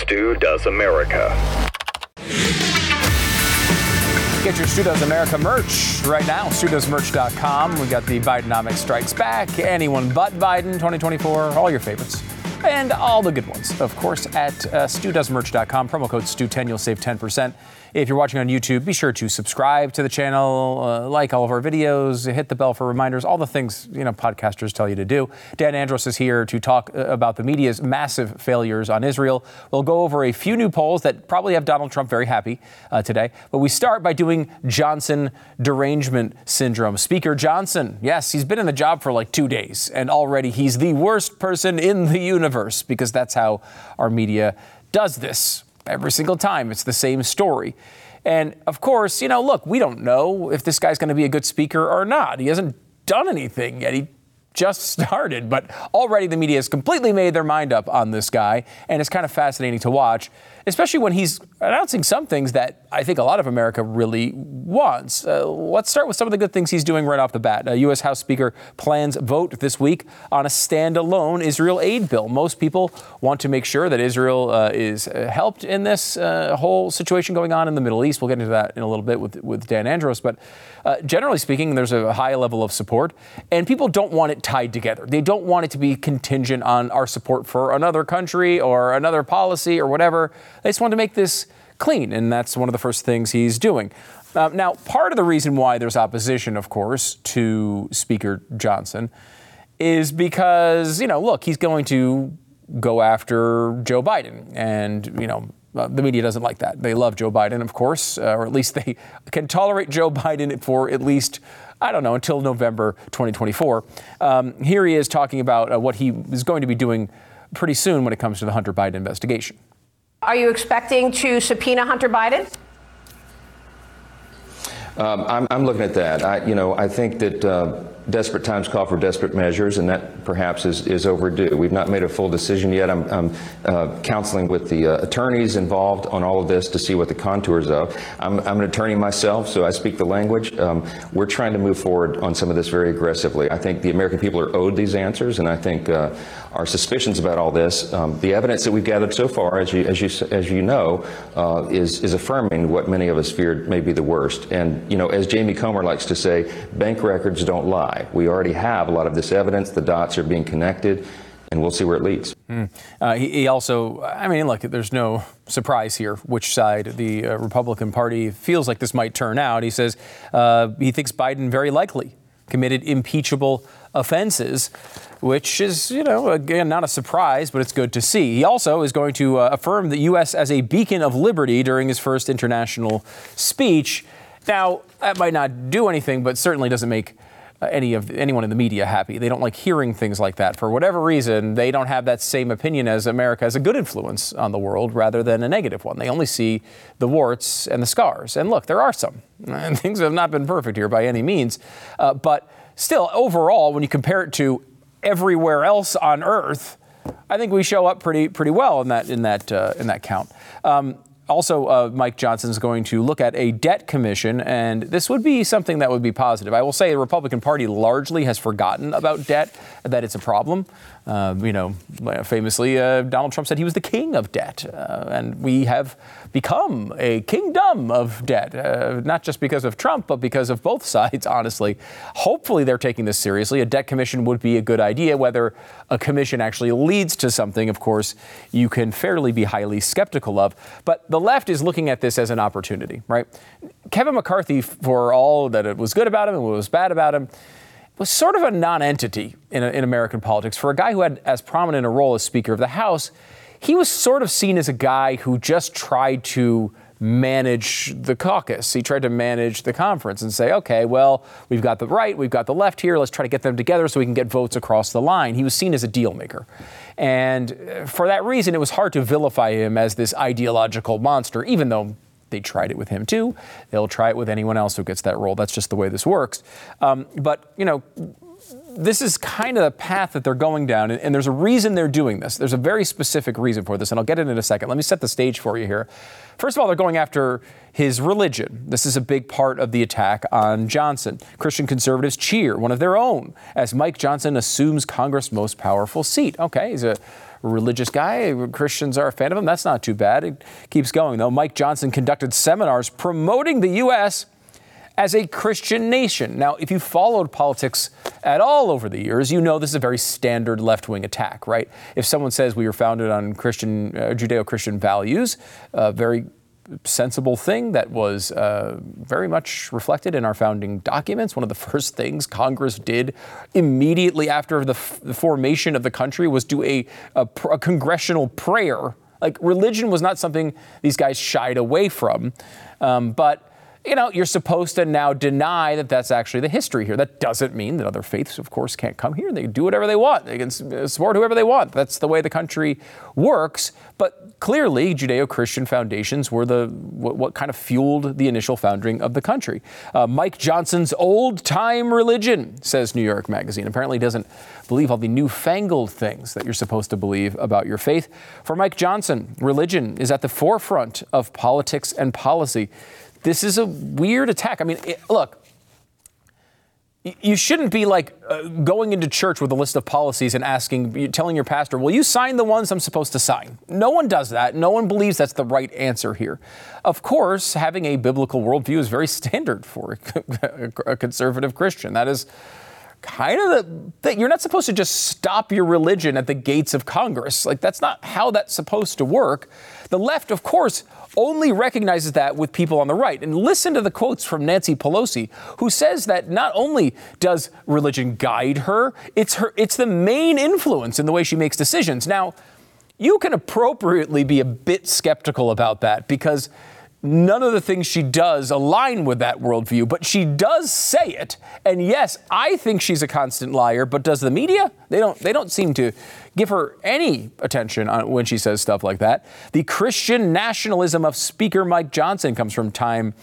Stu Does America. Get your Stu Does America merch right now, StuDoesMerch.com. We got the Bidenomics Strikes Back, Anyone But Biden 2024, all your favorites and all the good ones, of course, at uh, StuDoesMerch.com. Promo code STU10, you'll save 10%. If you're watching on YouTube, be sure to subscribe to the channel, uh, like all of our videos, hit the bell for reminders, all the things you know podcasters tell you to do. Dan Andros is here to talk uh, about the media's massive failures on Israel. We'll go over a few new polls that probably have Donald Trump very happy uh, today. But we start by doing Johnson derangement syndrome. Speaker Johnson, yes, he's been in the job for like two days, and already he's the worst person in the universe because that's how our media does this every single time. It's the same story. And of course, you know, look, we don't know if this guy's going to be a good speaker or not. He hasn't done anything yet. He just started, but already the media has completely made their mind up on this guy, and it's kind of fascinating to watch especially when he's announcing some things that I think a lot of America really wants. Uh, let's start with some of the good things he's doing right off the bat. Uh, U.S. House Speaker plans vote this week on a standalone Israel aid bill. Most people want to make sure that Israel uh, is uh, helped in this uh, whole situation going on in the Middle East. We'll get into that in a little bit with, with Dan Andros, but uh, generally speaking, there's a high level of support, and people don't want it tied together. They don't want it to be contingent on our support for another country or another policy or whatever. They just want to make this clean, and that's one of the first things he's doing. Uh, now, part of the reason why there's opposition, of course, to Speaker Johnson is because, you know, look, he's going to go after Joe Biden. And, you know, uh, the media doesn't like that. They love Joe Biden, of course, uh, or at least they can tolerate Joe Biden for at least, I don't know, until November 2024. Um, here he is talking about uh, what he is going to be doing pretty soon when it comes to the Hunter Biden investigation. Are you expecting to subpoena Hunter Biden? Um, I'm, I'm, looking at that. I, you know, I think that uh, desperate times call for desperate measures, and that perhaps is, is overdue. We've not made a full decision yet. I'm, I'm uh, counseling with the uh, attorneys involved on all of this to see what the contours of. I'm, I'm an attorney myself, so I speak the language. Um, we're trying to move forward on some of this very aggressively. I think the American people are owed these answers, and I think uh, our suspicions about all this, um, the evidence that we've gathered so far, as you as you as you know, uh, is is affirming what many of us feared may be the worst. And you know, as Jamie Comer likes to say, bank records don't lie. We already have a lot of this evidence. The dots are being connected. And we'll see where it leads. Mm. Uh, he, he, also, I mean, look, there's no surprise here which side the uh, Republican Party feels like this might turn out. He says uh, he thinks Biden very likely committed impeachable offenses, which is, you know, again, not a surprise, but it's good to see. He also is going to uh, affirm the U.S. as a beacon of liberty during his first international speech. Now, that might not do anything, but certainly doesn't make uh, any of anyone in the media happy. They don't like hearing things like that. For whatever reason, they don't have that same opinion as America as a good influence on the world rather than a negative one. They only see the warts and the scars. And look, there are some. And things have not been perfect here by any means. Uh, but still, overall, when you compare it to everywhere else on Earth, I think we show up pretty pretty well in that in that uh, in that count. Um, also, uh, Mike Johnson is going to look at a debt commission, and this would be something that would be positive. I will say the Republican Party largely has forgotten about debt, that it's a problem. Uh, you know, famously, uh, Donald Trump said he was the king of debt, uh, and we have become a kingdom of debt, uh, not just because of Trump, but because of both sides, honestly. Hopefully, they're taking this seriously. A debt commission would be a good idea. Whether a commission actually leads to something, of course, you can fairly be highly skeptical of. But the left is looking at this as an opportunity, right? Kevin McCarthy, for all that it was good about him and what was bad about him, was sort of a non-entity in, in American politics. For a guy who had as prominent a role as Speaker of the House, he was sort of seen as a guy who just tried to manage the caucus. He tried to manage the conference and say, okay, well, we've got the right, we've got the left here, let's try to get them together so we can get votes across the line. He was seen as a deal maker. And for that reason, it was hard to vilify him as this ideological monster, even though they tried it with him too. They'll try it with anyone else who gets that role. That's just the way this works. Um, but, you know, this is kind of the path that they're going down, and, there's a reason they're doing this. There's a very specific reason for this, and I'll get it in a second. Let me set the stage for you here. First of all, they're going after his religion. This is a big part of the attack on Johnson. Christian conservatives cheer one of their own as Mike Johnson assumes Congress' most powerful seat. Okay, he's a religious guy. Christians are a fan of him. That's not too bad. It keeps going, though. Mike Johnson conducted seminars promoting the U.S as a Christian nation. Now, if you followed politics at all over the years, you know this is a very standard left wing attack, right? If someone says we were founded on Christian, uh, Judeo Christian values, a very sensible thing that was uh, very much reflected in our founding documents. One of the first things Congress did immediately after the, f- the formation of the country was do a, a, pr- a congressional prayer. Like religion was not something these guys shied away from, um, but you know, you're supposed to now deny that that's actually the history here. That doesn't mean that other faiths, of course, can't come here. They can do whatever they want. They can support whoever they want. That's the way the country works. But clearly, Judeo-Christian foundations were the what, what kind of fueled the initial founding of the country. Uh, Mike Johnson's old-time religion, says New York Magazine, apparently doesn't believe all the newfangled things that you're supposed to believe about your faith. For Mike Johnson, religion is at the forefront of politics and policy. This is a weird attack. I mean, it, look, you shouldn't be like uh, going into church with a list of policies and asking, telling your pastor, will you sign the ones I'm supposed to sign? No one does that. No one believes that's the right answer here. Of course, having a biblical worldview is very standard for a conservative Christian. That is kind of the thing. You're not supposed to just stop your religion at the gates of Congress. Like, that's not how that's supposed to work. The left, of course, only recognizes that with people on the right. And listen to the quotes from Nancy Pelosi, who says that not only does religion guide her, it's her it's the main influence in the way she makes decisions. Now, you can appropriately be a bit skeptical about that because none of the things she does align with that worldview, but she does say it. And yes, I think she's a constant liar, but does the media? They don't they don't seem to give her any attention when she says stuff like that. The Christian nationalism of Speaker Mike Johnson comes from Time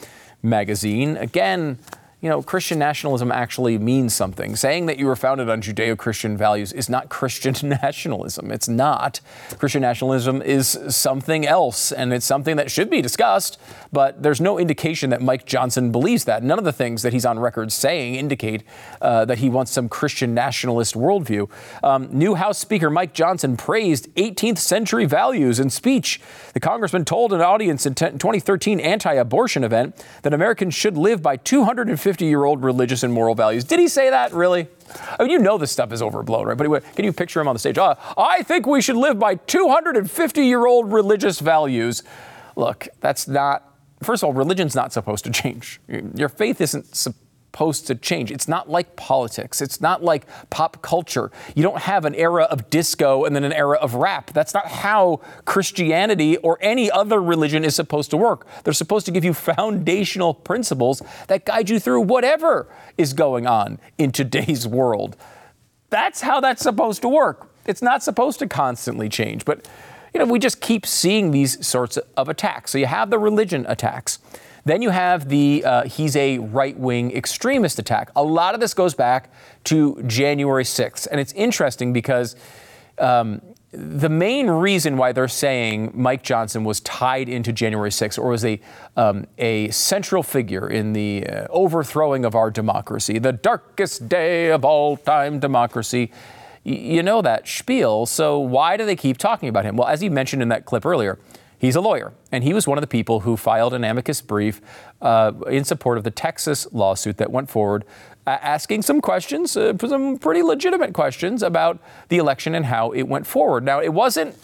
magazine. Again, you know, Christian nationalism actually means something. Saying that you were founded on Judeo Christian values is not Christian nationalism. It's not. Christian nationalism is something else, and it's something that should be discussed, but there's no indication that Mike Johnson believes that. None of the things that he's on record saying indicate uh, that he wants some Christian nationalist worldview. Um, new House Speaker Mike Johnson praised 18th century values in speech. The congressman told an audience in 2013 anti abortion event that Americans should live by 250 50 year old religious and moral values. Did he say that, really? I mean, you know this stuff is overblown, right? But anyway, can you picture him on the stage? Uh, I think we should live by 250 year old religious values. Look, that's not, first of all, religion's not supposed to change. Your faith isn't supposed supposed to change. It's not like politics. It's not like pop culture. You don't have an era of disco and then an era of rap. That's not how Christianity or any other religion is supposed to work. They're supposed to give you foundational principles that guide you through whatever is going on in today's world. That's how that's supposed to work. It's not supposed to constantly change. But you know, we just keep seeing these sorts of attacks. So you have the religion attacks. Then you have the uh, he's a right wing extremist attack. A lot of this goes back to January 6th. And it's interesting because. Um, the main reason why they're saying Mike Johnson was tied into January 6th or was a, um, a central figure in the uh, overthrowing of our democracy, the darkest day of all time democracy, you know that spiel. So why do they keep talking about him? Well, as you mentioned in that clip earlier, He's a lawyer, and he was one of the people who filed an amicus brief uh, in support of the Texas lawsuit that went forward, uh, asking some questions, uh, some pretty legitimate questions about the election and how it went forward. Now, it wasn't,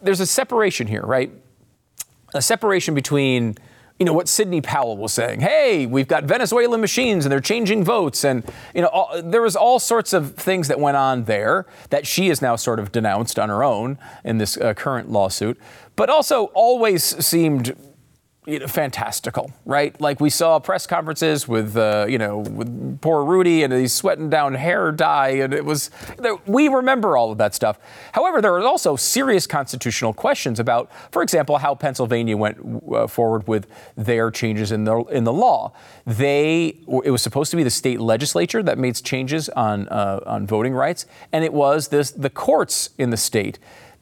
there's a separation here, right? A separation between you know what Sidney Powell was saying. Hey, we've got Venezuelan machines and they're changing votes, and you know all, there was all sorts of things that went on there that she has now sort of denounced on her own in this uh, current lawsuit but also always seemed you know, fantastical, right? Like we saw press conferences with, uh, you know, with poor Rudy and he's sweating down hair dye, and it was. We remember all of that stuff. However, there are also serious constitutional questions about, for example, how Pennsylvania went uh, forward with their changes in the in the law. They it was supposed to be the state legislature that made changes on uh, on voting rights, and it was this the courts in the state.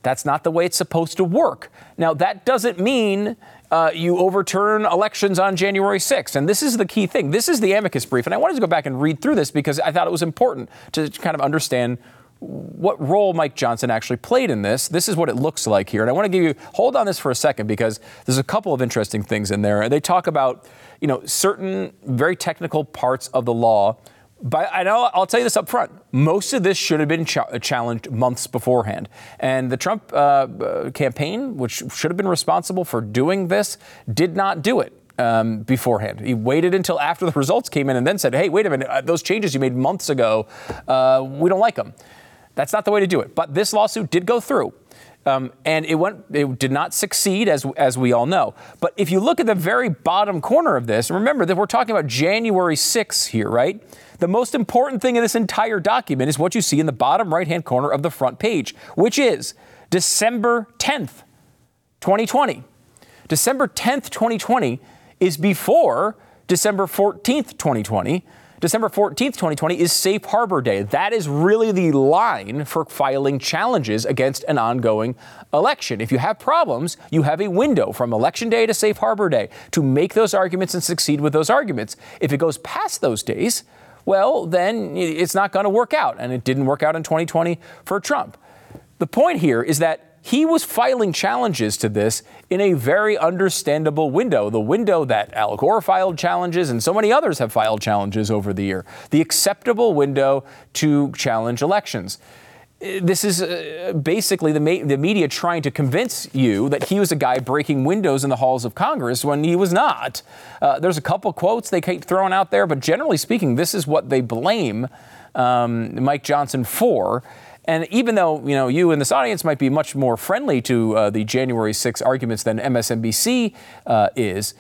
That's not the way it's supposed to work. Now, that doesn't mean uh, you overturn elections on January 6th. And this is the key thing. This is the amicus brief. And I wanted to go back and read through this because I thought it was important to kind of understand what role Mike Johnson actually played in this. This is what it looks like here. And I want to give you, hold on this for a second because there's a couple of interesting things in there. They talk about, you know, certain very technical parts of the law but I know I'll tell you this up front. Most of this should have been ch- challenged months beforehand, and the Trump uh, uh, campaign, which should have been responsible for doing this, did not do it. Um, beforehand. He waited until after the results came in and then said, hey, wait a minute, uh, those changes you made months ago, uh, we don't like them. That's not the way to do it. But this lawsuit did go through. Um, and it went, it did not succeed, as as we all know. But if you look at the very bottom corner of this, remember that we're talking about January 6th here, right? The most important thing in this entire document is what you see in the bottom right hand corner of the front page, which is December 10th, 2020. December 10th, 2020 is before December 14th, 2020. December 14th, 2020 is Safe Harbor Day. That is really the line for filing challenges against an ongoing election. If you have problems, you have a window from Election Day to Safe Harbor Day to make those arguments and succeed with those arguments. If it goes past those days, well, then it's not going to work out. And it didn't work out in 2020 for Trump. The point here is that he was filing challenges to this in a very understandable window, the window that Al Gore filed challenges and so many others have filed challenges over the year, the acceptable window to challenge elections this is uh, basically the, ma- the media trying to convince you that he was a guy breaking windows in the halls of Congress when he was not. Uh, there's a couple quotes they keep throwing out there, but generally speaking, this is what they blame um, Mike Johnson for. And even though you know you in this audience might be much more friendly to uh, the January 6 arguments than MSNBC uh, is,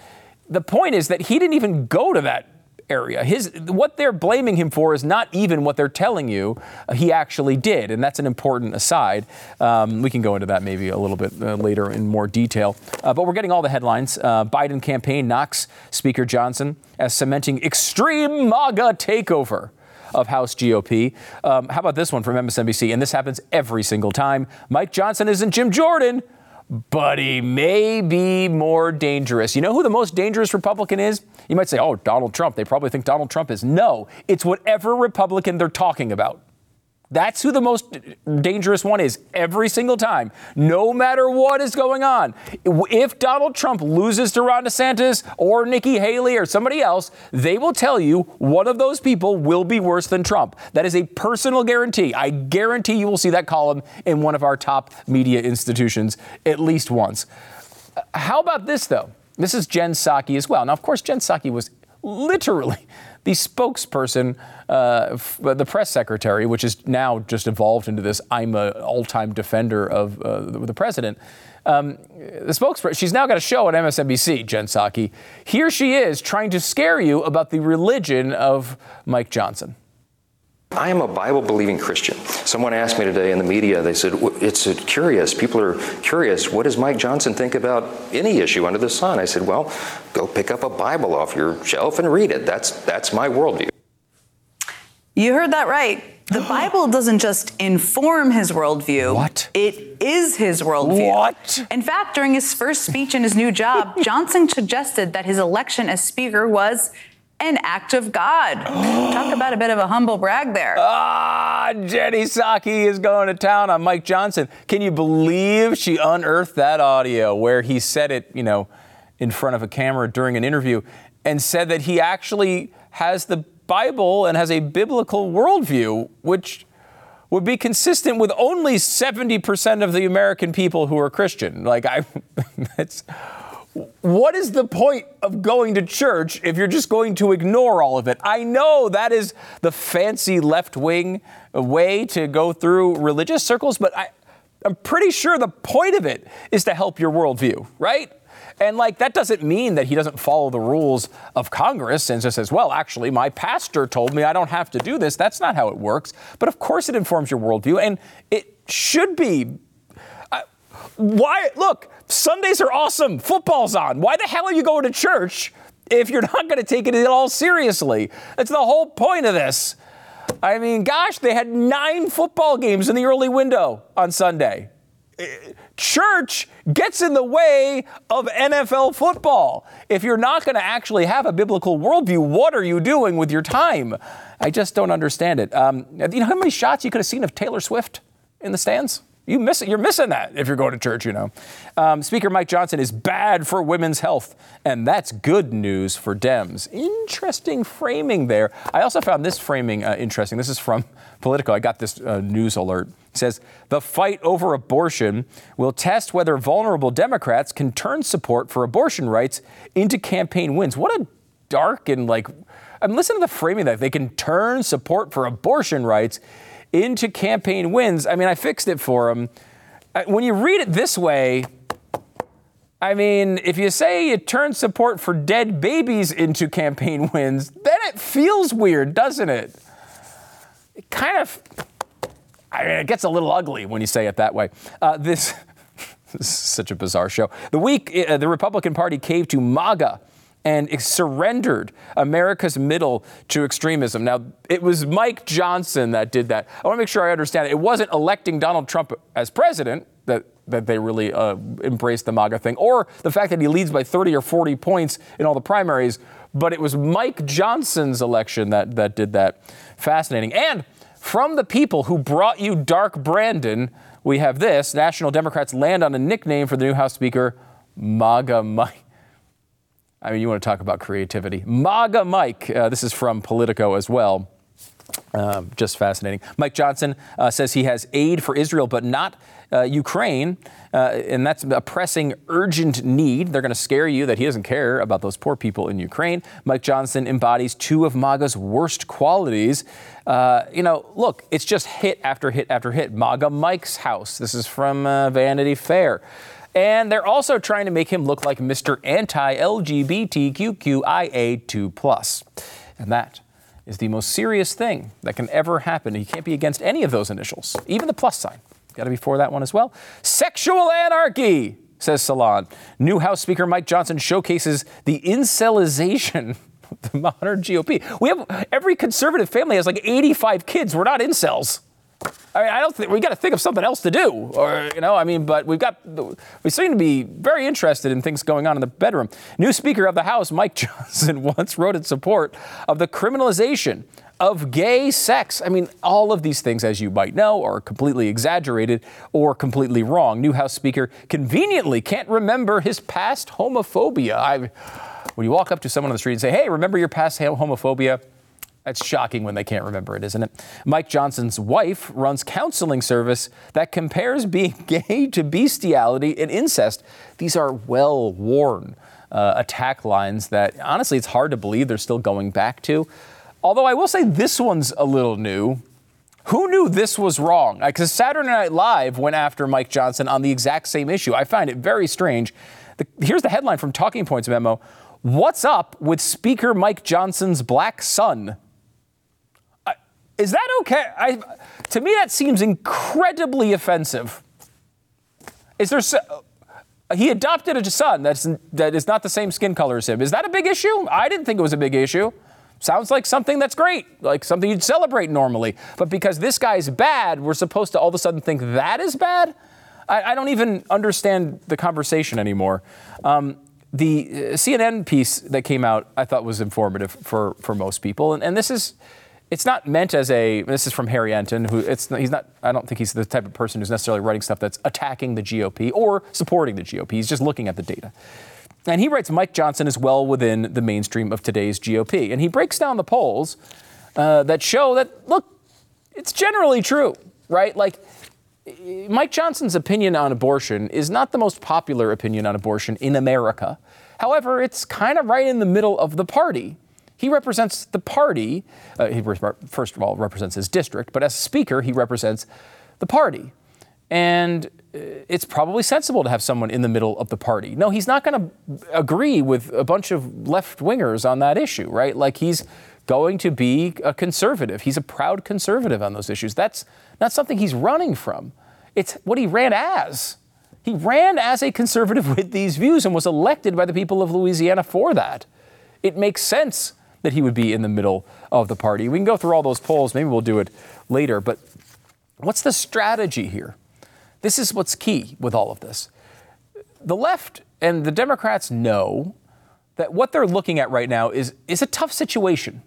the point is that he didn't even go to that area. His what they're blaming him for is not even what they're telling you uh, he actually did, and that's an important aside. Um, we can go into that maybe a little bit uh, later in more detail. Uh, but we're getting all the headlines. Uh, Biden campaign knocks Speaker Johnson as cementing extreme MAGA takeover of House GOP. Um, how about this one from MSNBC? And this happens every single time. Mike Johnson isn't Jim Jordan but he may be more dangerous. You know who the most dangerous Republican is? You might say, oh, Donald Trump. They probably think Donald Trump is. No, it's whatever Republican they're talking about. That's who the most dangerous one is every single time, no matter what is going on. If Donald Trump loses to Ron DeSantis or Nikki Haley or somebody else, they will tell you one of those people will be worse than Trump. That is a personal guarantee. I guarantee you will see that column in one of our top media institutions at least once. How about this, though? This is Jen Psaki as well. Now, of course, Jen Psaki was literally the spokesperson, uh, f- the press secretary, which is now just evolved into this I'm a all-time defender of uh, the, the, president. Um, the spokesperson, she's now got a show on MSNBC, Jen Psaki. Here she is trying to scare you about the religion of Mike Johnson. I am a Bible believing Christian. Someone asked me today in the media, they said, It's curious. People are curious. What does Mike Johnson think about any issue under the sun? I said, Well, go pick up a Bible off your shelf and read it. That's, that's my worldview. You heard that right. The oh. Bible doesn't just inform his worldview. What? It is his worldview. What? In fact, during his first speech in his new job, Johnson suggested that his election as Speaker was an act of God. Talk about a bit of a humble brag there. Ah, Jenny Psaki is going to town on Mike Johnson. Can you believe she unearthed that audio where he said it, you know, in front of a camera during an interview and said that he actually has the Bible and has a biblical worldview, which would be consistent with only 70% of the American people who are Christian. Like, I, that's what is the point of going to church if you're just going to ignore all of it? I know that is the fancy left wing way to go through religious circles, but I, I'm pretty sure the point of it is to help your worldview, right? And like that doesn't mean that he doesn't follow the rules of Congress and just says, well, actually, my pastor told me I don't have to do this. That's not how it works. But of course, it informs your worldview, and it should be. Why? Look, Sundays are awesome. Football's on. Why the hell are you going to church if you're not going to take it at all seriously? That's the whole point of this. I mean, gosh, they had nine football games in the early window on Sunday. Church gets in the way of NFL football. If you're not going to actually have a biblical worldview, what are you doing with your time? I just don't understand it. Um, you know how many shots you could have seen of Taylor Swift in the stands? You miss it. You're missing that if you're going to church, you know. Um, Speaker Mike Johnson is bad for women's health, and that's good news for Dems. Interesting framing there. I also found this framing uh, interesting. This is from Politico. I got this uh, news alert. It says the fight over abortion will test whether vulnerable Democrats can turn support for abortion rights into campaign wins. What a dark and like. I'm listening to the framing that they can turn support for abortion rights into campaign wins. I mean, I fixed it for them. Uh, when you read it this way, I mean, if you say you turn support for dead babies into campaign wins, then it feels weird, doesn't it? It kind of, I mean, it gets a little ugly when you say it that way. Uh, this, this is such a bizarre show. The week uh, the Republican Party caved to MAGA and surrendered America's middle to extremism. Now, it was Mike Johnson that did that. I want to make sure I understand it. It wasn't electing Donald Trump as president that, that they really uh, embraced the MAGA thing, or the fact that he leads by 30 or 40 points in all the primaries, but it was Mike Johnson's election that, that did that. Fascinating. And from the people who brought you Dark Brandon, we have this National Democrats land on a nickname for the new House Speaker, MAGA Mike. I mean, you want to talk about creativity. MAGA Mike, uh, this is from Politico as well. Um, just fascinating. Mike Johnson uh, says he has aid for Israel, but not uh, Ukraine, uh, and that's a pressing, urgent need. They're going to scare you that he doesn't care about those poor people in Ukraine. Mike Johnson embodies two of MAGA's worst qualities. Uh, you know, look, it's just hit after hit after hit. MAGA Mike's house. This is from uh, Vanity Fair. And they're also trying to make him look like Mr. Anti LGBTQIA2. And that is the most serious thing that can ever happen. He can't be against any of those initials, even the plus sign. Got to be for that one as well. Sexual anarchy, says Salon. New House Speaker Mike Johnson showcases the incelization of the modern GOP. We have every conservative family has like 85 kids. We're not incels. I mean, I don't think we got to think of something else to do, or you know, I mean, but we've got we seem to be very interested in things going on in the bedroom. New Speaker of the House, Mike Johnson, once wrote in support of the criminalization of gay sex. I mean, all of these things, as you might know, are completely exaggerated or completely wrong. New House Speaker conveniently can't remember his past homophobia. I, when you walk up to someone on the street and say, "Hey, remember your past homophobia?" That's shocking when they can't remember it, isn't it? Mike Johnson's wife runs counseling service that compares being gay to bestiality and incest. These are well worn uh, attack lines that honestly it's hard to believe they're still going back to. Although I will say this one's a little new. Who knew this was wrong? Because Saturday Night Live went after Mike Johnson on the exact same issue. I find it very strange. The, here's the headline from Talking Points memo What's up with Speaker Mike Johnson's black son? Is that okay? I, to me, that seems incredibly offensive. Is there? He adopted a son that's that is not the same skin color as him. Is that a big issue? I didn't think it was a big issue. Sounds like something that's great, like something you'd celebrate normally. But because this guy's bad, we're supposed to all of a sudden think that is bad. I, I don't even understand the conversation anymore. Um, the uh, CNN piece that came out, I thought was informative for for most people, and, and this is it's not meant as a. This is from Harry Enten, who it's he's not. I don't think he's the type of person who's necessarily writing stuff that's attacking the GOP or supporting the GOP. He's just looking at the data. And he writes Mike Johnson is well within the mainstream of today's GOP, and he breaks down the polls uh, that show that look, it's generally true, right? Like. Mike Johnson's opinion on abortion is not the most popular opinion on abortion in America. However, it's kind of right in the middle of the party. He represents the party. Uh, he first of all represents his district, but as speaker, he represents the party. And uh, it's probably sensible to have someone in the middle of the party. No, he's not going to agree with a bunch of left wingers on that issue, right? Like he's going to be a conservative. He's a proud conservative on those issues. That's not something he's running from. It's what he ran as. He ran as a conservative with these views and was elected by the people of Louisiana for that. It makes sense that he would be in the middle of the party. We can go through all those polls. Maybe we'll do it later. But what's the strategy here? This is what's key with all of this. The left and the Democrats know that what they're looking at right now is, is a tough situation.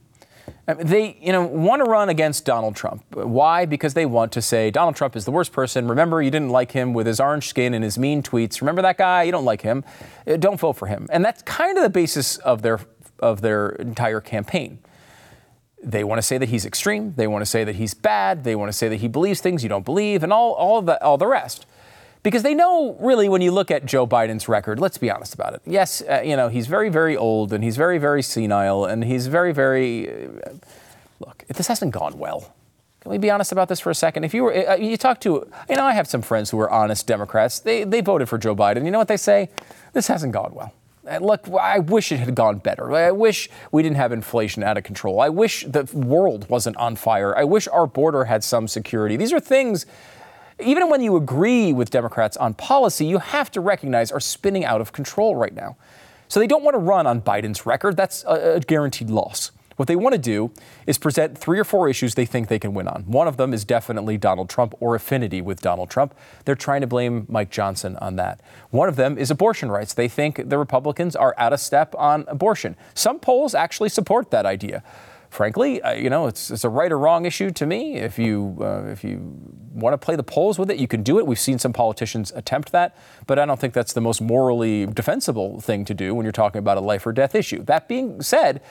They, you know, want to run against Donald Trump. Why? Because they want to say Donald Trump is the worst person. Remember, you didn't like him with his orange skin and his mean tweets. Remember that guy? You don't like him. Uh, don't vote for him. And that's kind of the basis of their of their entire campaign. They want to say that he's extreme. They want to say that he's bad. They want to say that he believes things you don't believe, and all all the all the rest because they know really when you look at Joe Biden's record, let's be honest about it. Yes, uh, you know, he's very, very old and he's very, very senile and he's very, very. Uh, look, this hasn't gone well. Can we be honest about this for a second? If you were, uh, you talk to, you know, I have some friends who are honest Democrats. They, they voted for Joe Biden. You know what they say? This hasn't gone well. Look, I wish it had gone better. I wish we didn't have inflation out of control. I wish the world wasn't on fire. I wish our border had some security. These are things even when you agree with Democrats on policy, you have to recognize are spinning out of control right now. So they don't want to run on Biden's record. That's a guaranteed loss. What they want to do is present three or four issues they think they can win on. One of them is definitely Donald Trump or affinity with Donald Trump. They're trying to blame Mike Johnson on that. One of them is abortion rights. They think the Republicans are out of step on abortion. Some polls actually support that idea frankly, uh, you know, it's, it's a right or wrong issue to me. If you uh, if you want to play the polls with it, you can do it. We've seen some politicians attempt that, but I don't think that's the most morally defensible thing to do when you're talking about a life or death issue. That being said,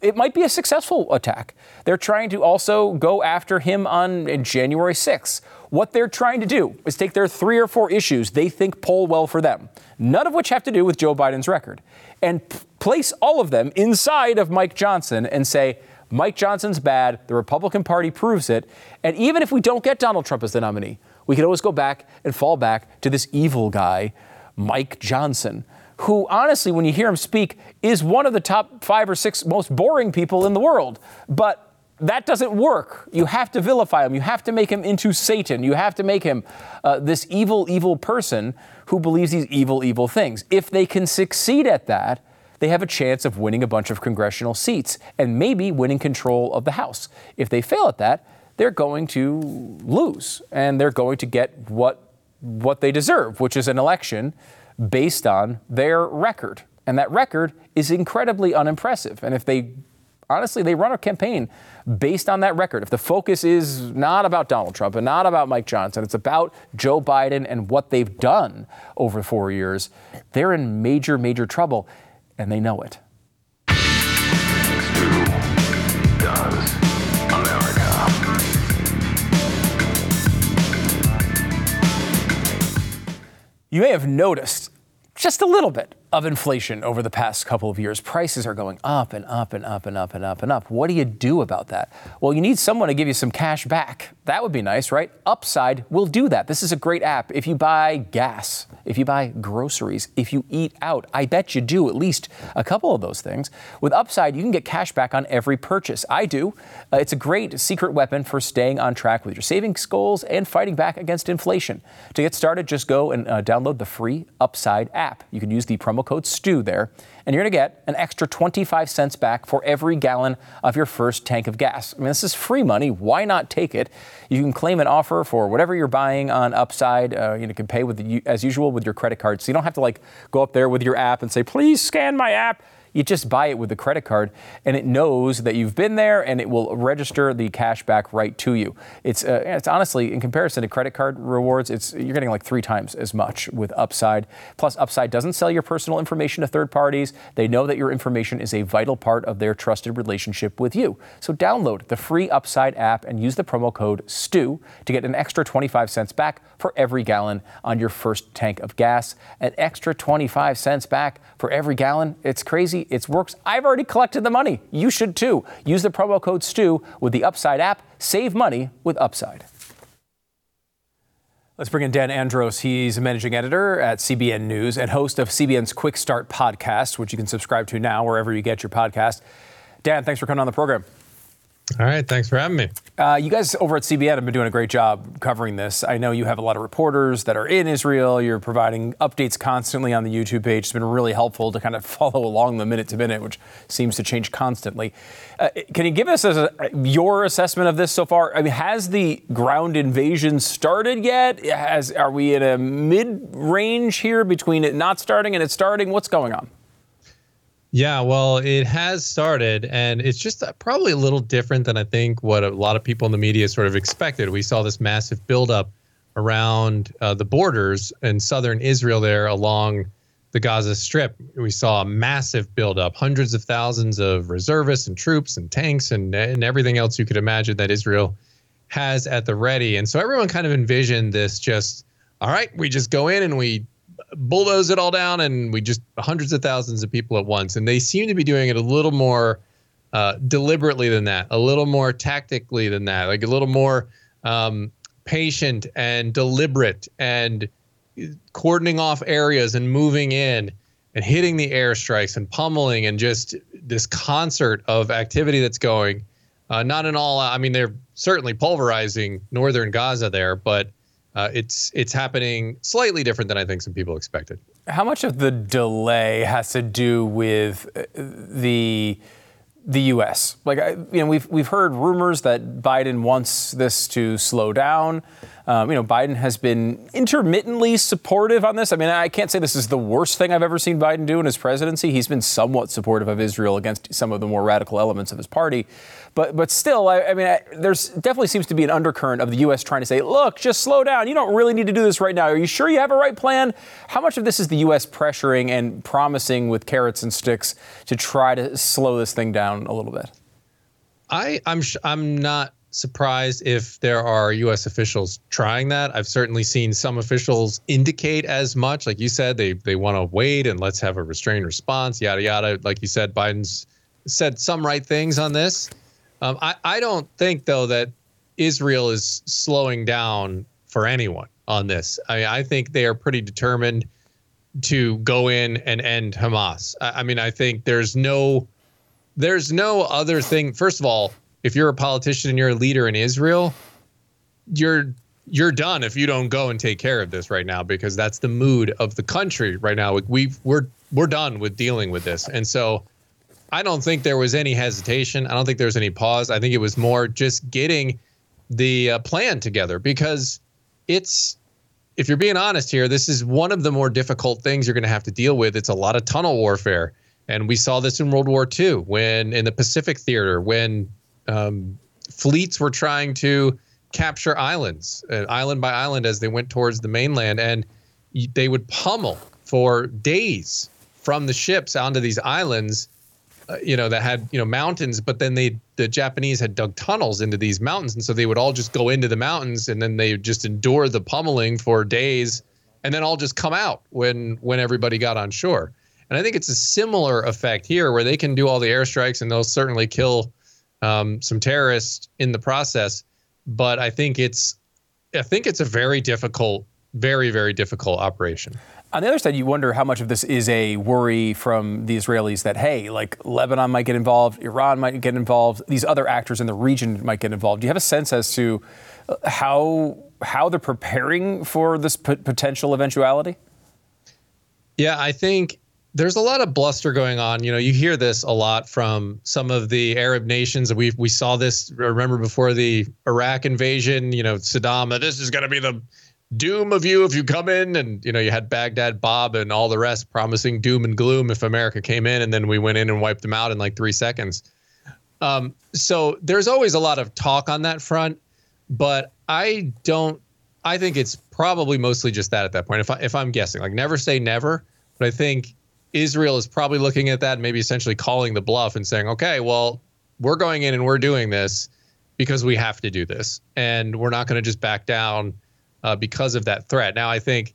it might be a successful attack. They're trying to also go after him on January 6th. What they're trying to do is take their three or four issues they think poll well for them, none of which have to do with Joe Biden's record, and p- place all of them inside of Mike Johnson and say, Mike Johnson's bad. The Republican Party proves it. And even if we don't get Donald Trump as the nominee, we can always go back and fall back to this evil guy, Mike Johnson, who honestly, when you hear him speak, is one of the top five or six most boring people in the world. But that doesn't work. You have to vilify him. You have to make him into Satan. You have to make him uh, this evil, evil person who believes these evil, evil things. If they can succeed at that, they have a chance of winning a bunch of congressional seats and maybe winning control of the House. If they fail at that, they're going to lose and they're going to get what what they deserve, which is an election based on their record. And that record is incredibly unimpressive. And if they honestly they run a campaign based on that record. If the focus is not about Donald Trump and not about Mike Johnson, it's about Joe Biden and what they've done over 4 years, they're in major major trouble and they know it. You may have noticed just a little bit of inflation over the past couple of years. Prices are going up and up and up and up and up and up. What do you do about that? Well, you need someone to give you some cash back. That would be nice, right? Upside will do that. This is a great app. If you buy gas, if you buy groceries, if you eat out, I bet you do at least a couple of those things. With Upside, you can get cash back on every purchase. I do. Uh, it's a great secret weapon for staying on track with your savings goals and fighting back against inflation. To get started, just go and uh, download the free Upside app. You can use the promo code STU there, and you're going to get an extra 25 cents back for every gallon of your first tank of gas. I mean, this is free money. Why not take it? You can claim an offer for whatever you're buying on Upside. Uh, you, know, you can pay with the, as usual with your credit card, so you don't have to like go up there with your app and say, "Please scan my app." You just buy it with a credit card, and it knows that you've been there, and it will register the cash back right to you. It's uh, it's honestly in comparison to credit card rewards, it's you're getting like three times as much with Upside. Plus, Upside doesn't sell your personal information to third parties. They know that your information is a vital part of their trusted relationship with you. So download the free Upside app and use the promo code STU to get an extra 25 cents back for every gallon on your first tank of gas. An extra 25 cents back for every gallon. It's crazy it works. I've already collected the money. You should too. Use the promo code STU with the Upside app. Save money with Upside. Let's bring in Dan Andros. He's a managing editor at CBN News and host of CBN's Quick Start podcast, which you can subscribe to now wherever you get your podcast. Dan, thanks for coming on the program. All right, thanks for having me. Uh, you guys over at CBN have been doing a great job covering this. I know you have a lot of reporters that are in Israel. You're providing updates constantly on the YouTube page. It's been really helpful to kind of follow along the minute to minute, which seems to change constantly. Uh, can you give us a, your assessment of this so far? I mean, has the ground invasion started yet? Has are we in a mid range here between it not starting and it starting? What's going on? Yeah, well, it has started, and it's just probably a little different than I think what a lot of people in the media sort of expected. We saw this massive buildup around uh, the borders in southern Israel there along the Gaza Strip. We saw a massive buildup, hundreds of thousands of reservists and troops and tanks and, and everything else you could imagine that Israel has at the ready. And so everyone kind of envisioned this just, all right, we just go in and we bulldoze it all down and we just hundreds of thousands of people at once. And they seem to be doing it a little more uh, deliberately than that, a little more tactically than that, like a little more um, patient and deliberate and cordoning off areas and moving in and hitting the airstrikes and pummeling and just this concert of activity that's going. Uh, not in all, I mean, they're certainly pulverizing northern Gaza there, but uh, it's it's happening slightly different than I think some people expected. How much of the delay has to do with uh, the the U.S. Like you know, we've we've heard rumors that Biden wants this to slow down. Um, you know, Biden has been intermittently supportive on this. I mean, I can't say this is the worst thing I've ever seen Biden do in his presidency. He's been somewhat supportive of Israel against some of the more radical elements of his party. But but still, I, I mean, I, there's definitely seems to be an undercurrent of the U.S. trying to say, look, just slow down. You don't really need to do this right now. Are you sure you have a right plan? How much of this is the U.S. pressuring and promising with carrots and sticks to try to slow this thing down a little bit? I I'm I'm not surprised if there are U.S. officials trying that. I've certainly seen some officials indicate as much. Like you said, they they want to wait and let's have a restrained response. Yada yada. Like you said, Biden's said some right things on this. Um, I, I don't think, though, that Israel is slowing down for anyone on this. I, I think they are pretty determined to go in and end Hamas. I, I mean, I think there's no there's no other thing. First of all, if you're a politician and you're a leader in Israel, you're you're done if you don't go and take care of this right now because that's the mood of the country right now. We we're we're done with dealing with this, and so I don't think there was any hesitation. I don't think there was any pause. I think it was more just getting the uh, plan together because it's if you're being honest here, this is one of the more difficult things you're going to have to deal with. It's a lot of tunnel warfare. And we saw this in World War II when in the Pacific theater, when um, fleets were trying to capture islands, uh, island by island, as they went towards the mainland. And they would pummel for days from the ships onto these islands uh, you know, that had you know mountains, but then they the Japanese had dug tunnels into these mountains, and so they would all just go into the mountains, and then they just endure the pummeling for days, and then all just come out when when everybody got on shore. And I think it's a similar effect here, where they can do all the airstrikes, and they'll certainly kill um, some terrorists in the process. But I think it's I think it's a very difficult, very very difficult operation. On the other side, you wonder how much of this is a worry from the Israelis that, hey, like Lebanon might get involved, Iran might get involved, these other actors in the region might get involved. Do you have a sense as to uh, how how they're preparing for this p- potential eventuality? Yeah, I think there's a lot of bluster going on. You know, you hear this a lot from some of the Arab nations. We we saw this. Remember before the Iraq invasion? You know, Saddam. This is going to be the doom of you if you come in and you know you had baghdad bob and all the rest promising doom and gloom if america came in and then we went in and wiped them out in like three seconds um, so there's always a lot of talk on that front but i don't i think it's probably mostly just that at that point if, I, if i'm guessing like never say never but i think israel is probably looking at that and maybe essentially calling the bluff and saying okay well we're going in and we're doing this because we have to do this and we're not going to just back down uh, because of that threat. Now, I think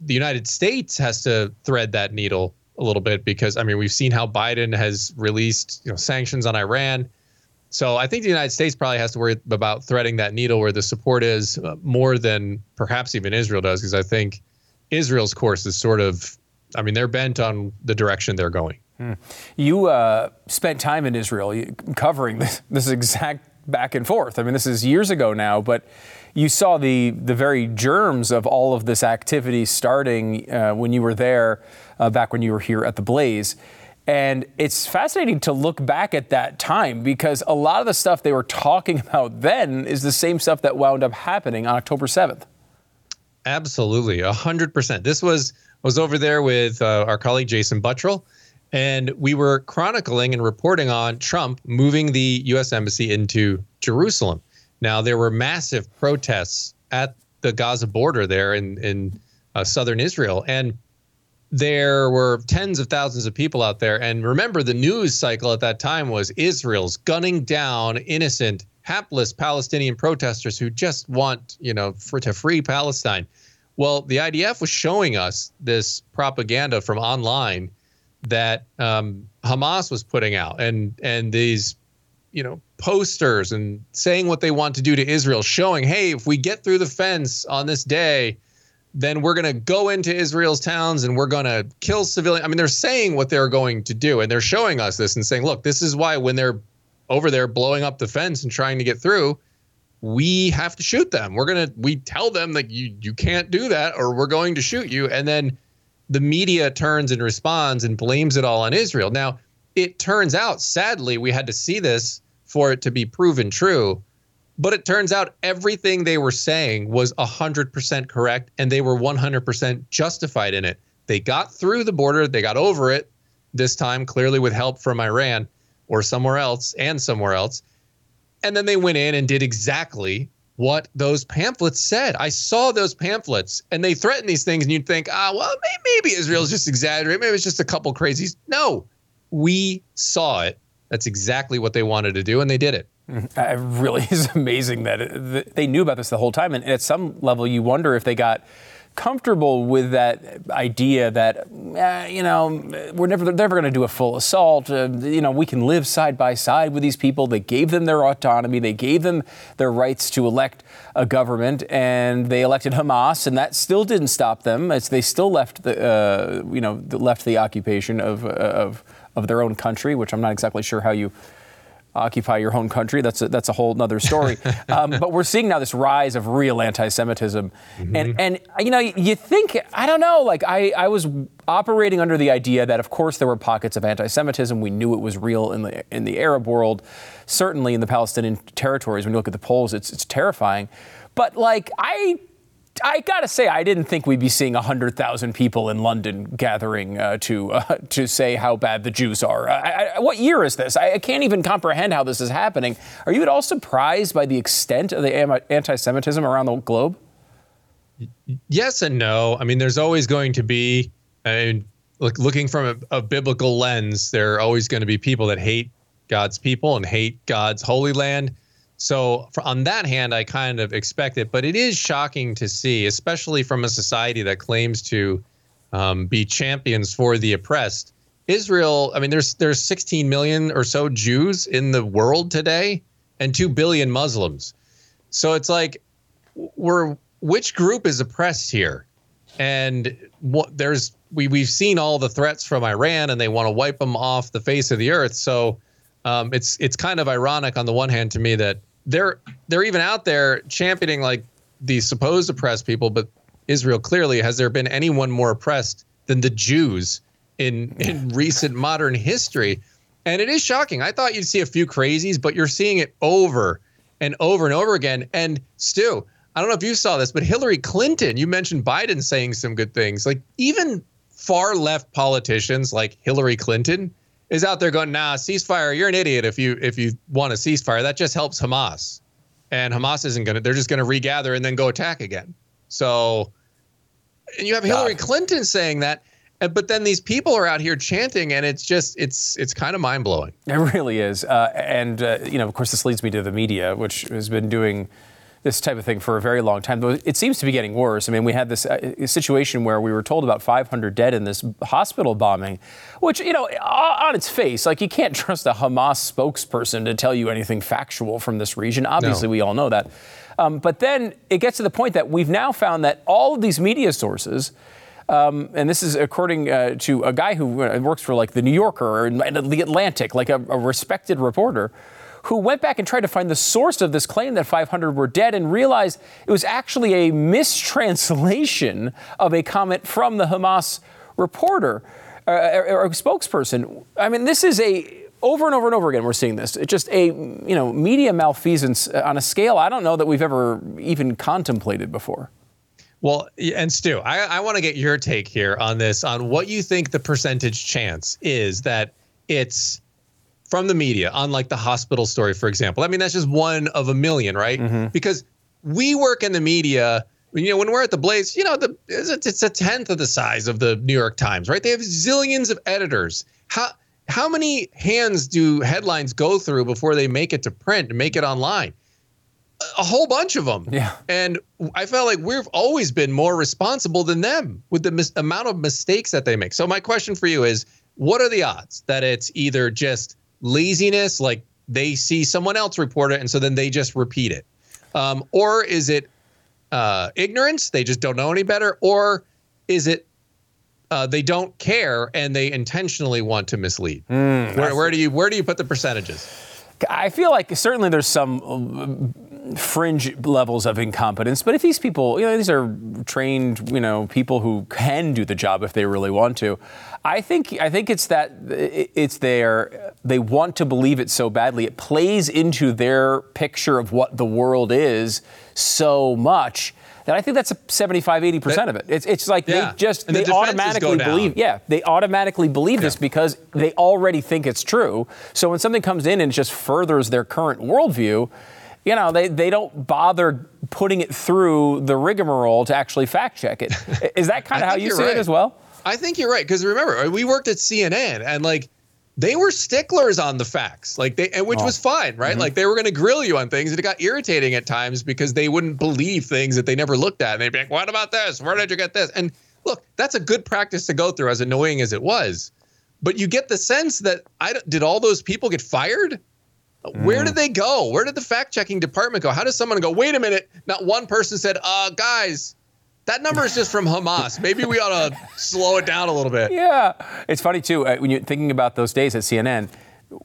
the United States has to thread that needle a little bit because I mean we've seen how Biden has released you know sanctions on Iran. So I think the United States probably has to worry about threading that needle where the support is uh, more than perhaps even Israel does, because I think Israel's course is sort of, I mean, they're bent on the direction they're going. Hmm. You uh, spent time in Israel covering this, this exact back and forth. I mean, this is years ago now, but you saw the the very germs of all of this activity starting uh, when you were there, uh, back when you were here at the Blaze. And it's fascinating to look back at that time because a lot of the stuff they were talking about then is the same stuff that wound up happening on October 7th. Absolutely, 100%. This was was over there with uh, our colleague Jason Buttrill, and we were chronicling and reporting on Trump moving the U.S. Embassy into Jerusalem. Now, there were massive protests at the Gaza border there in, in uh, southern Israel. And there were tens of thousands of people out there. And remember, the news cycle at that time was Israel's gunning down innocent, hapless Palestinian protesters who just want, you know, for, to free Palestine. Well, the IDF was showing us this propaganda from online that um, Hamas was putting out, and and these you know posters and saying what they want to do to Israel, showing, hey, if we get through the fence on this day, then we're going to go into Israel's towns and we're going to kill civilians. I mean, they're saying what they're going to do, and they're showing us this and saying, look, this is why when they're over there blowing up the fence and trying to get through, we have to shoot them. We're gonna we tell them that you you can't do that or we're going to shoot you, and then the media turns and responds and blames it all on Israel. Now, it turns out, sadly, we had to see this for it to be proven true. But it turns out everything they were saying was 100% correct and they were 100% justified in it. They got through the border, they got over it this time, clearly with help from Iran or somewhere else and somewhere else. And then they went in and did exactly what those pamphlets said. I saw those pamphlets and they threatened these things, and you'd think, ah, well, maybe Israel's just exaggerating. Maybe it's just a couple crazies. No, we saw it. That's exactly what they wanted to do, and they did it. Mm-hmm. It really is amazing that, it, they knew about this the whole time. And at some level, you wonder if they got comfortable with that idea that uh, you know we're never never going to do a full assault. Uh, you know we can live side by side with these people. They gave them their autonomy. They gave them their rights to elect a government, and they elected Hamas, and that still didn't stop them. It's, they still left the uh, you know left the occupation of of of their own country, which I'm not exactly sure how you occupy your home country. That's a, that's a whole other story. um, but we're seeing now this rise of real anti-Semitism, mm-hmm. and and you know you think I don't know. Like I I was operating under the idea that of course there were pockets of anti-Semitism. We knew it was real in the in the Arab world, certainly in the Palestinian territories. When you look at the polls, it's it's terrifying. But like I I gotta say, I didn't think we'd be seeing hundred thousand people in London gathering uh, to uh, to say how bad the Jews are. I, I, what year is this? I, I, can't even comprehend how this is happening. Are you at all surprised by the extent of the anti-Semitism around the globe? Yes and no. I mean, there's always going to be, mean, look, looking from a, a biblical lens, there are always going to be people that hate God's people and hate God's holy land so for, on that hand, I kind of expect it, but it is shocking to see, especially from a society that claims to um, be champions for the oppressed. Israel, I mean, there's there's 16 million or so Jews in the world today, and two billion Muslims. So it's like, we're which group is oppressed here? And what there's we we've seen all the threats from Iran, and they want to wipe them off the face of the earth. So um, it's it's kind of ironic on the one hand to me that they're they're even out there championing like the supposed oppressed people, but Israel clearly has there been anyone more oppressed than the Jews in in recent modern history? And it is shocking. I thought you'd see a few crazies, but you're seeing it over and over and over again. And Stu, I don't know if you saw this, but Hillary Clinton, you mentioned Biden saying some good things. Like even far left politicians like Hillary Clinton is out there going, nah, ceasefire. You're an idiot if you if you want a ceasefire. That just helps Hamas, and Hamas isn't gonna. They're just gonna regather and then go attack again. So, and you have God. Hillary Clinton saying that, but then these people are out here chanting, and it's just it's it's kind of mind blowing. It really is, uh, and uh, you know, of course, this leads me to the media, which has been doing this type of thing for a very long time. It seems to be getting worse. I mean, we had this uh, situation where we were told about 500 dead in this hospital bombing, which, you know, on its face, like you can't trust a Hamas spokesperson to tell you anything factual from this region. Obviously, no. we all know that. Um, but then it gets to the point that we've now found that all of these media sources, um, and this is according uh, to a guy who uh, works for like the New Yorker or the Atlantic, like a, a respected reporter, who went back and tried to find the source of this claim that 500 were dead and realized it was actually a mistranslation of a comment from the Hamas reporter uh, or, or spokesperson. I mean, this is a over and over and over again we're seeing this it's just a you know media malfeasance on a scale i don't know that we've ever even contemplated before well, and Stu, I, I want to get your take here on this, on what you think the percentage chance is that it's from the media, on like the hospital story, for example. I mean, that's just one of a million, right? Mm-hmm. Because we work in the media. You know, when we're at the Blaze, you know, the it's a tenth of the size of the New York Times, right? They have zillions of editors. How how many hands do headlines go through before they make it to print and make it online? a whole bunch of them. Yeah. And I felt like we've always been more responsible than them with the mis- amount of mistakes that they make. So my question for you is, what are the odds that it's either just laziness, like they see someone else report it and so then they just repeat it, um, or is it uh, ignorance? They just don't know any better, or is it uh, they don't care and they intentionally want to mislead? Mm, where, where do you where do you put the percentages? I feel like certainly there's some fringe levels of incompetence. But if these people, you know, these are trained, you know, people who can do the job if they really want to, I think I think it's that it's their they want to believe it so badly. It plays into their picture of what the world is so much that I think that's a 75, 80 percent of it. It's, it's like yeah. they just they the automatically believe. Yeah, they automatically believe yeah. this because they already think it's true. So when something comes in and just furthers their current worldview you know, they, they don't bother putting it through the rigmarole to actually fact check it. Is that kind of how you see right. it as well? I think you're right because remember we worked at CNN and like they were sticklers on the facts, like they, and which oh. was fine, right? Mm-hmm. Like they were going to grill you on things, and it got irritating at times because they wouldn't believe things that they never looked at, and they'd be like, "What about this? Where did you get this?" And look, that's a good practice to go through, as annoying as it was. But you get the sense that I did all those people get fired? Where did mm. they go? Where did the fact checking department go? How does someone go, wait a minute? Not one person said, uh, guys, that number is just from Hamas. Maybe we ought to slow it down a little bit. Yeah. It's funny, too, uh, when you're thinking about those days at CNN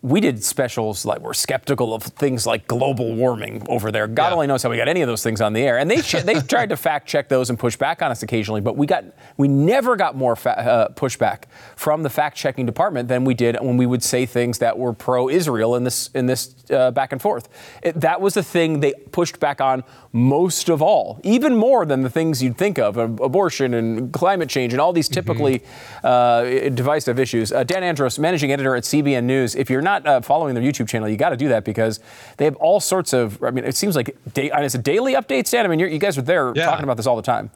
we did specials like we're skeptical of things like global warming over there. God yeah. only knows how we got any of those things on the air. And they they tried to fact check those and push back on us occasionally, but we got we never got more fa- uh, pushback from the fact checking department than we did when we would say things that were pro Israel in this in this uh, back and forth. It, that was the thing they pushed back on most of all, even more than the things you'd think of, abortion and climate change and all these mm-hmm. typically mm-hmm. uh, divisive issues. Uh, Dan Andros, managing editor at CBN News. If you're not uh, following their YouTube channel, you got to do that because they have all sorts of. I mean, it seems like day, it's a daily update, Dan. I mean, you guys are there yeah. talking about this all the time.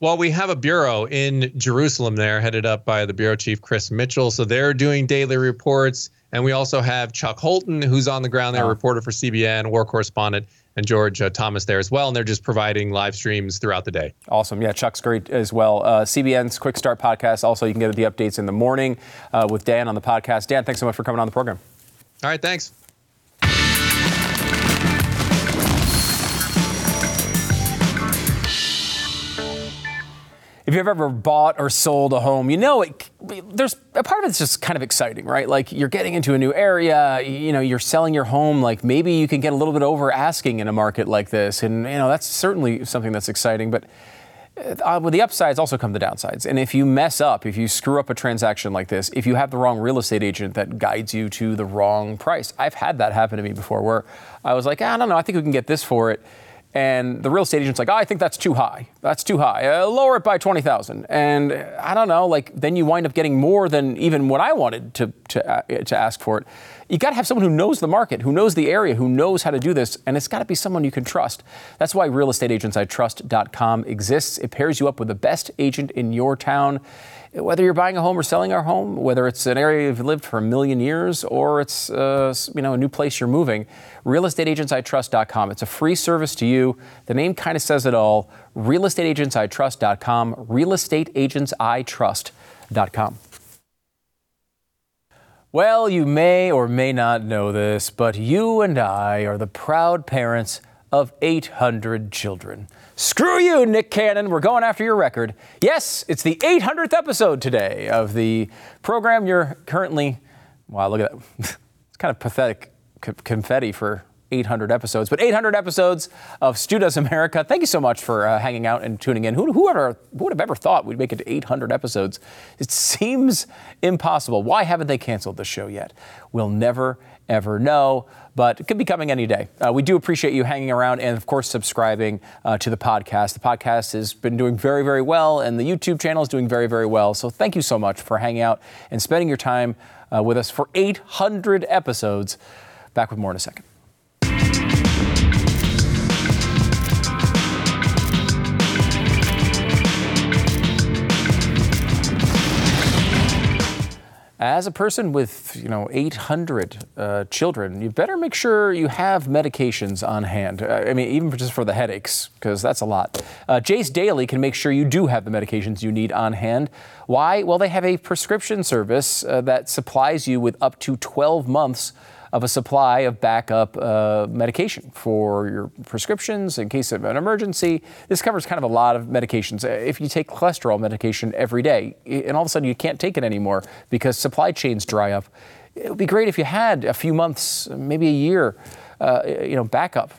Well, we have a bureau in Jerusalem there, headed up by the bureau chief Chris Mitchell. So they're doing daily reports, and we also have Chuck Holton, who's on the ground there, oh. reporter for CBN, war correspondent and George uh, Thomas there as well. And they're just providing live streams throughout the day. Awesome. Yeah, Chuck's great as well. Uh, CBN's Quick Start podcast. Also, you can get the updates in the morning uh, with Dan on the podcast. Dan, thanks so much for coming on the program. All right, thanks. If you've ever bought or sold a home, you know it. There's a part of it's just kind of exciting, right? Like you're getting into a new area, you know, you're selling your home. Like maybe you can get a little bit over asking in a market like this, and you know that's certainly something that's exciting. But uh, with the upsides also come the downsides. And if you mess up, if you screw up a transaction like this, if you have the wrong real estate agent that guides you to the wrong price, I've had that happen to me before, where I was like, I don't know, I think we can get this for it and the real estate agent's like, oh, I think that's too high. That's too high. Uh, lower it by 20,000. And I don't know, like then you wind up getting more than even what I wanted to, to, uh, to ask for it. You got to have someone who knows the market, who knows the area, who knows how to do this, and it's got to be someone you can trust. That's why realestateagentsitrust.com exists. It pairs you up with the best agent in your town. Whether you're buying a home or selling a home, whether it's an area you've lived for a million years or it's uh, you know a new place you're moving, realestateagentsitrust.com. It's a free service to you. The name kind of says it all. Realestateagentsitrust.com. Realestateagentsitrust.com. Well, you may or may not know this, but you and I are the proud parents of 800 children. Screw you, Nick Cannon. We're going after your record. Yes, it's the 800th episode today of the program you're currently. Wow, look at that. it's kind of pathetic confetti for 800 episodes, but 800 episodes of Stu Does America. Thank you so much for uh, hanging out and tuning in. Who, who, would have ever thought we'd make it to 800 episodes? It seems impossible. Why haven't they canceled the show yet? We'll never, ever know, but it could be coming any day. Uh, we do appreciate you hanging around and, of course, subscribing uh, to the podcast. The podcast has been doing very, very well, and the YouTube channel is doing very, very well. So thank you so much for hanging out and spending your time uh, with us for 800 episodes. Back with more in a second. As a person with you know 800 uh, children, you better make sure you have medications on hand. Uh, I mean, even just for the headaches, because that's a lot. Uh, Jase Daily can make sure you do have the medications you need on hand. Why? Well, they have a prescription service uh, that supplies you with up to 12 months of a supply of backup uh, medication for your prescriptions in case of an emergency. This covers kind of a lot of medications. Uh, if you take cholesterol medication every day and all of a sudden you can't take it anymore because supply chains dry up, it would be great if you had a few months, maybe a year, uh, you know, backup,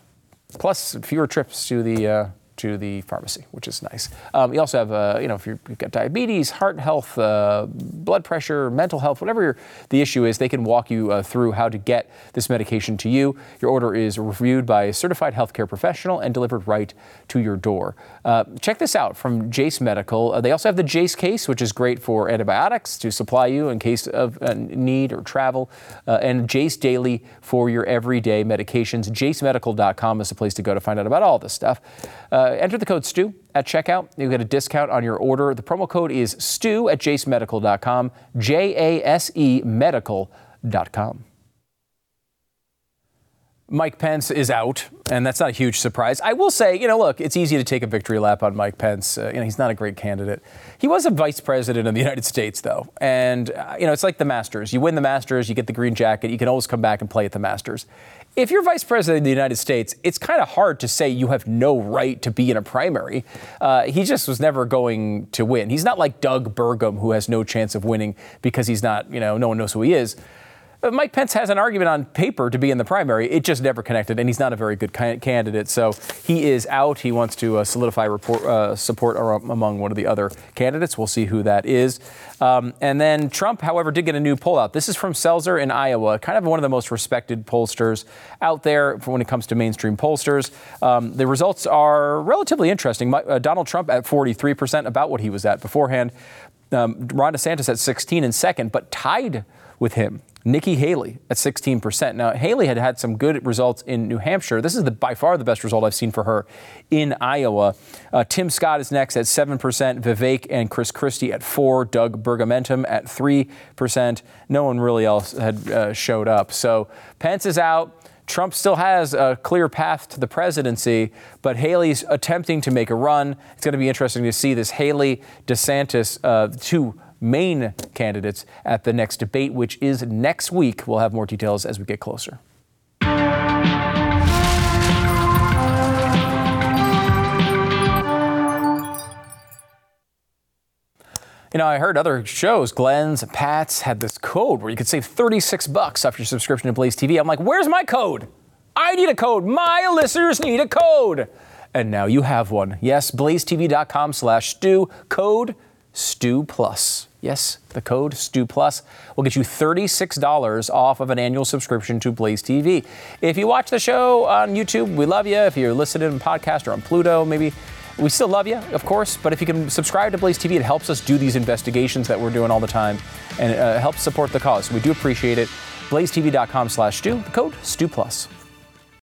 plus fewer trips to the uh, to the pharmacy, which is nice. Um, you also have, uh, you know, if you have got diabetes, heart health, uh, blood pressure, mental health, whatever the issue is, they can walk you uh, through how to get this medication to you. Your order is reviewed by a certified healthcare professional and delivered right to your door. Uh, check this out from Jase Medical. Uh, they also have the Jase case, which is great for antibiotics to supply you in case of uh, need or travel, and Jase Daily for your everyday medications. JaseMedical.com is the place to go to find out about all this stuff. Uh, enter the code STU at checkout. You get a discount on your order. The promo code is STU at jasemedical.com, J A S E medical.com. Mike Pence is out, and that's not a huge surprise. I will say, you know, look, it's easy to take a victory lap on Mike Pence. Uh, you know, he's not a great candidate. He was a vice president of the United States, though, and uh, you know, it's like the Masters. You win the Masters, you get the green jacket. You can always come back and play at the Masters. If you're vice president of the United States, it's kind of hard to say you have no right to be in a primary. Uh, he just was never going to win. He's not like Doug Burgum, who has no chance of winning because he's not, you know, no one knows who he is. Mike Pence has an argument on paper to be in the primary. It just never connected, and he's not a very good candidate. So he is out. He wants to uh, solidify report, uh, support among one of the other candidates. We'll see who that is. Um, and then Trump, however, did get a new poll out. This is from Selzer in Iowa, kind of one of the most respected pollsters out there when it comes to mainstream pollsters. Um, the results are relatively interesting. Uh, Donald Trump at 43%, about what he was at beforehand. Um, Ron DeSantis at 16 and second, but tied with him Nikki Haley at 16%. Now, Haley had had some good results in New Hampshire. This is the, by far the best result I've seen for her in Iowa. Uh, Tim Scott is next at 7%, Vivek and Chris Christie at 4 Doug Burgamentum at 3%. No one really else had uh, showed up. So Pence is out. Trump still has a clear path to the presidency, but Haley's attempting to make a run. It's going to be interesting to see this Haley DeSantis, uh, two main candidates at the next debate, which is next week. We'll have more details as we get closer. You know, I heard other shows, Glenn's, Pat's, had this code where you could save 36 bucks off your subscription to Blaze TV. I'm like, where's my code? I need a code. My listeners need a code. And now you have one. Yes, blazetv.com slash Stu, code STU Plus. Yes, the code STU Plus will get you $36 off of an annual subscription to Blaze TV. If you watch the show on YouTube, we love you. If you're listening on podcast or on Pluto, maybe we still love you, of course. But if you can subscribe to Blaze TV, it helps us do these investigations that we're doing all the time and uh, helps support the cause. We do appreciate it. blazetv.com slash Stu, the code STU Plus.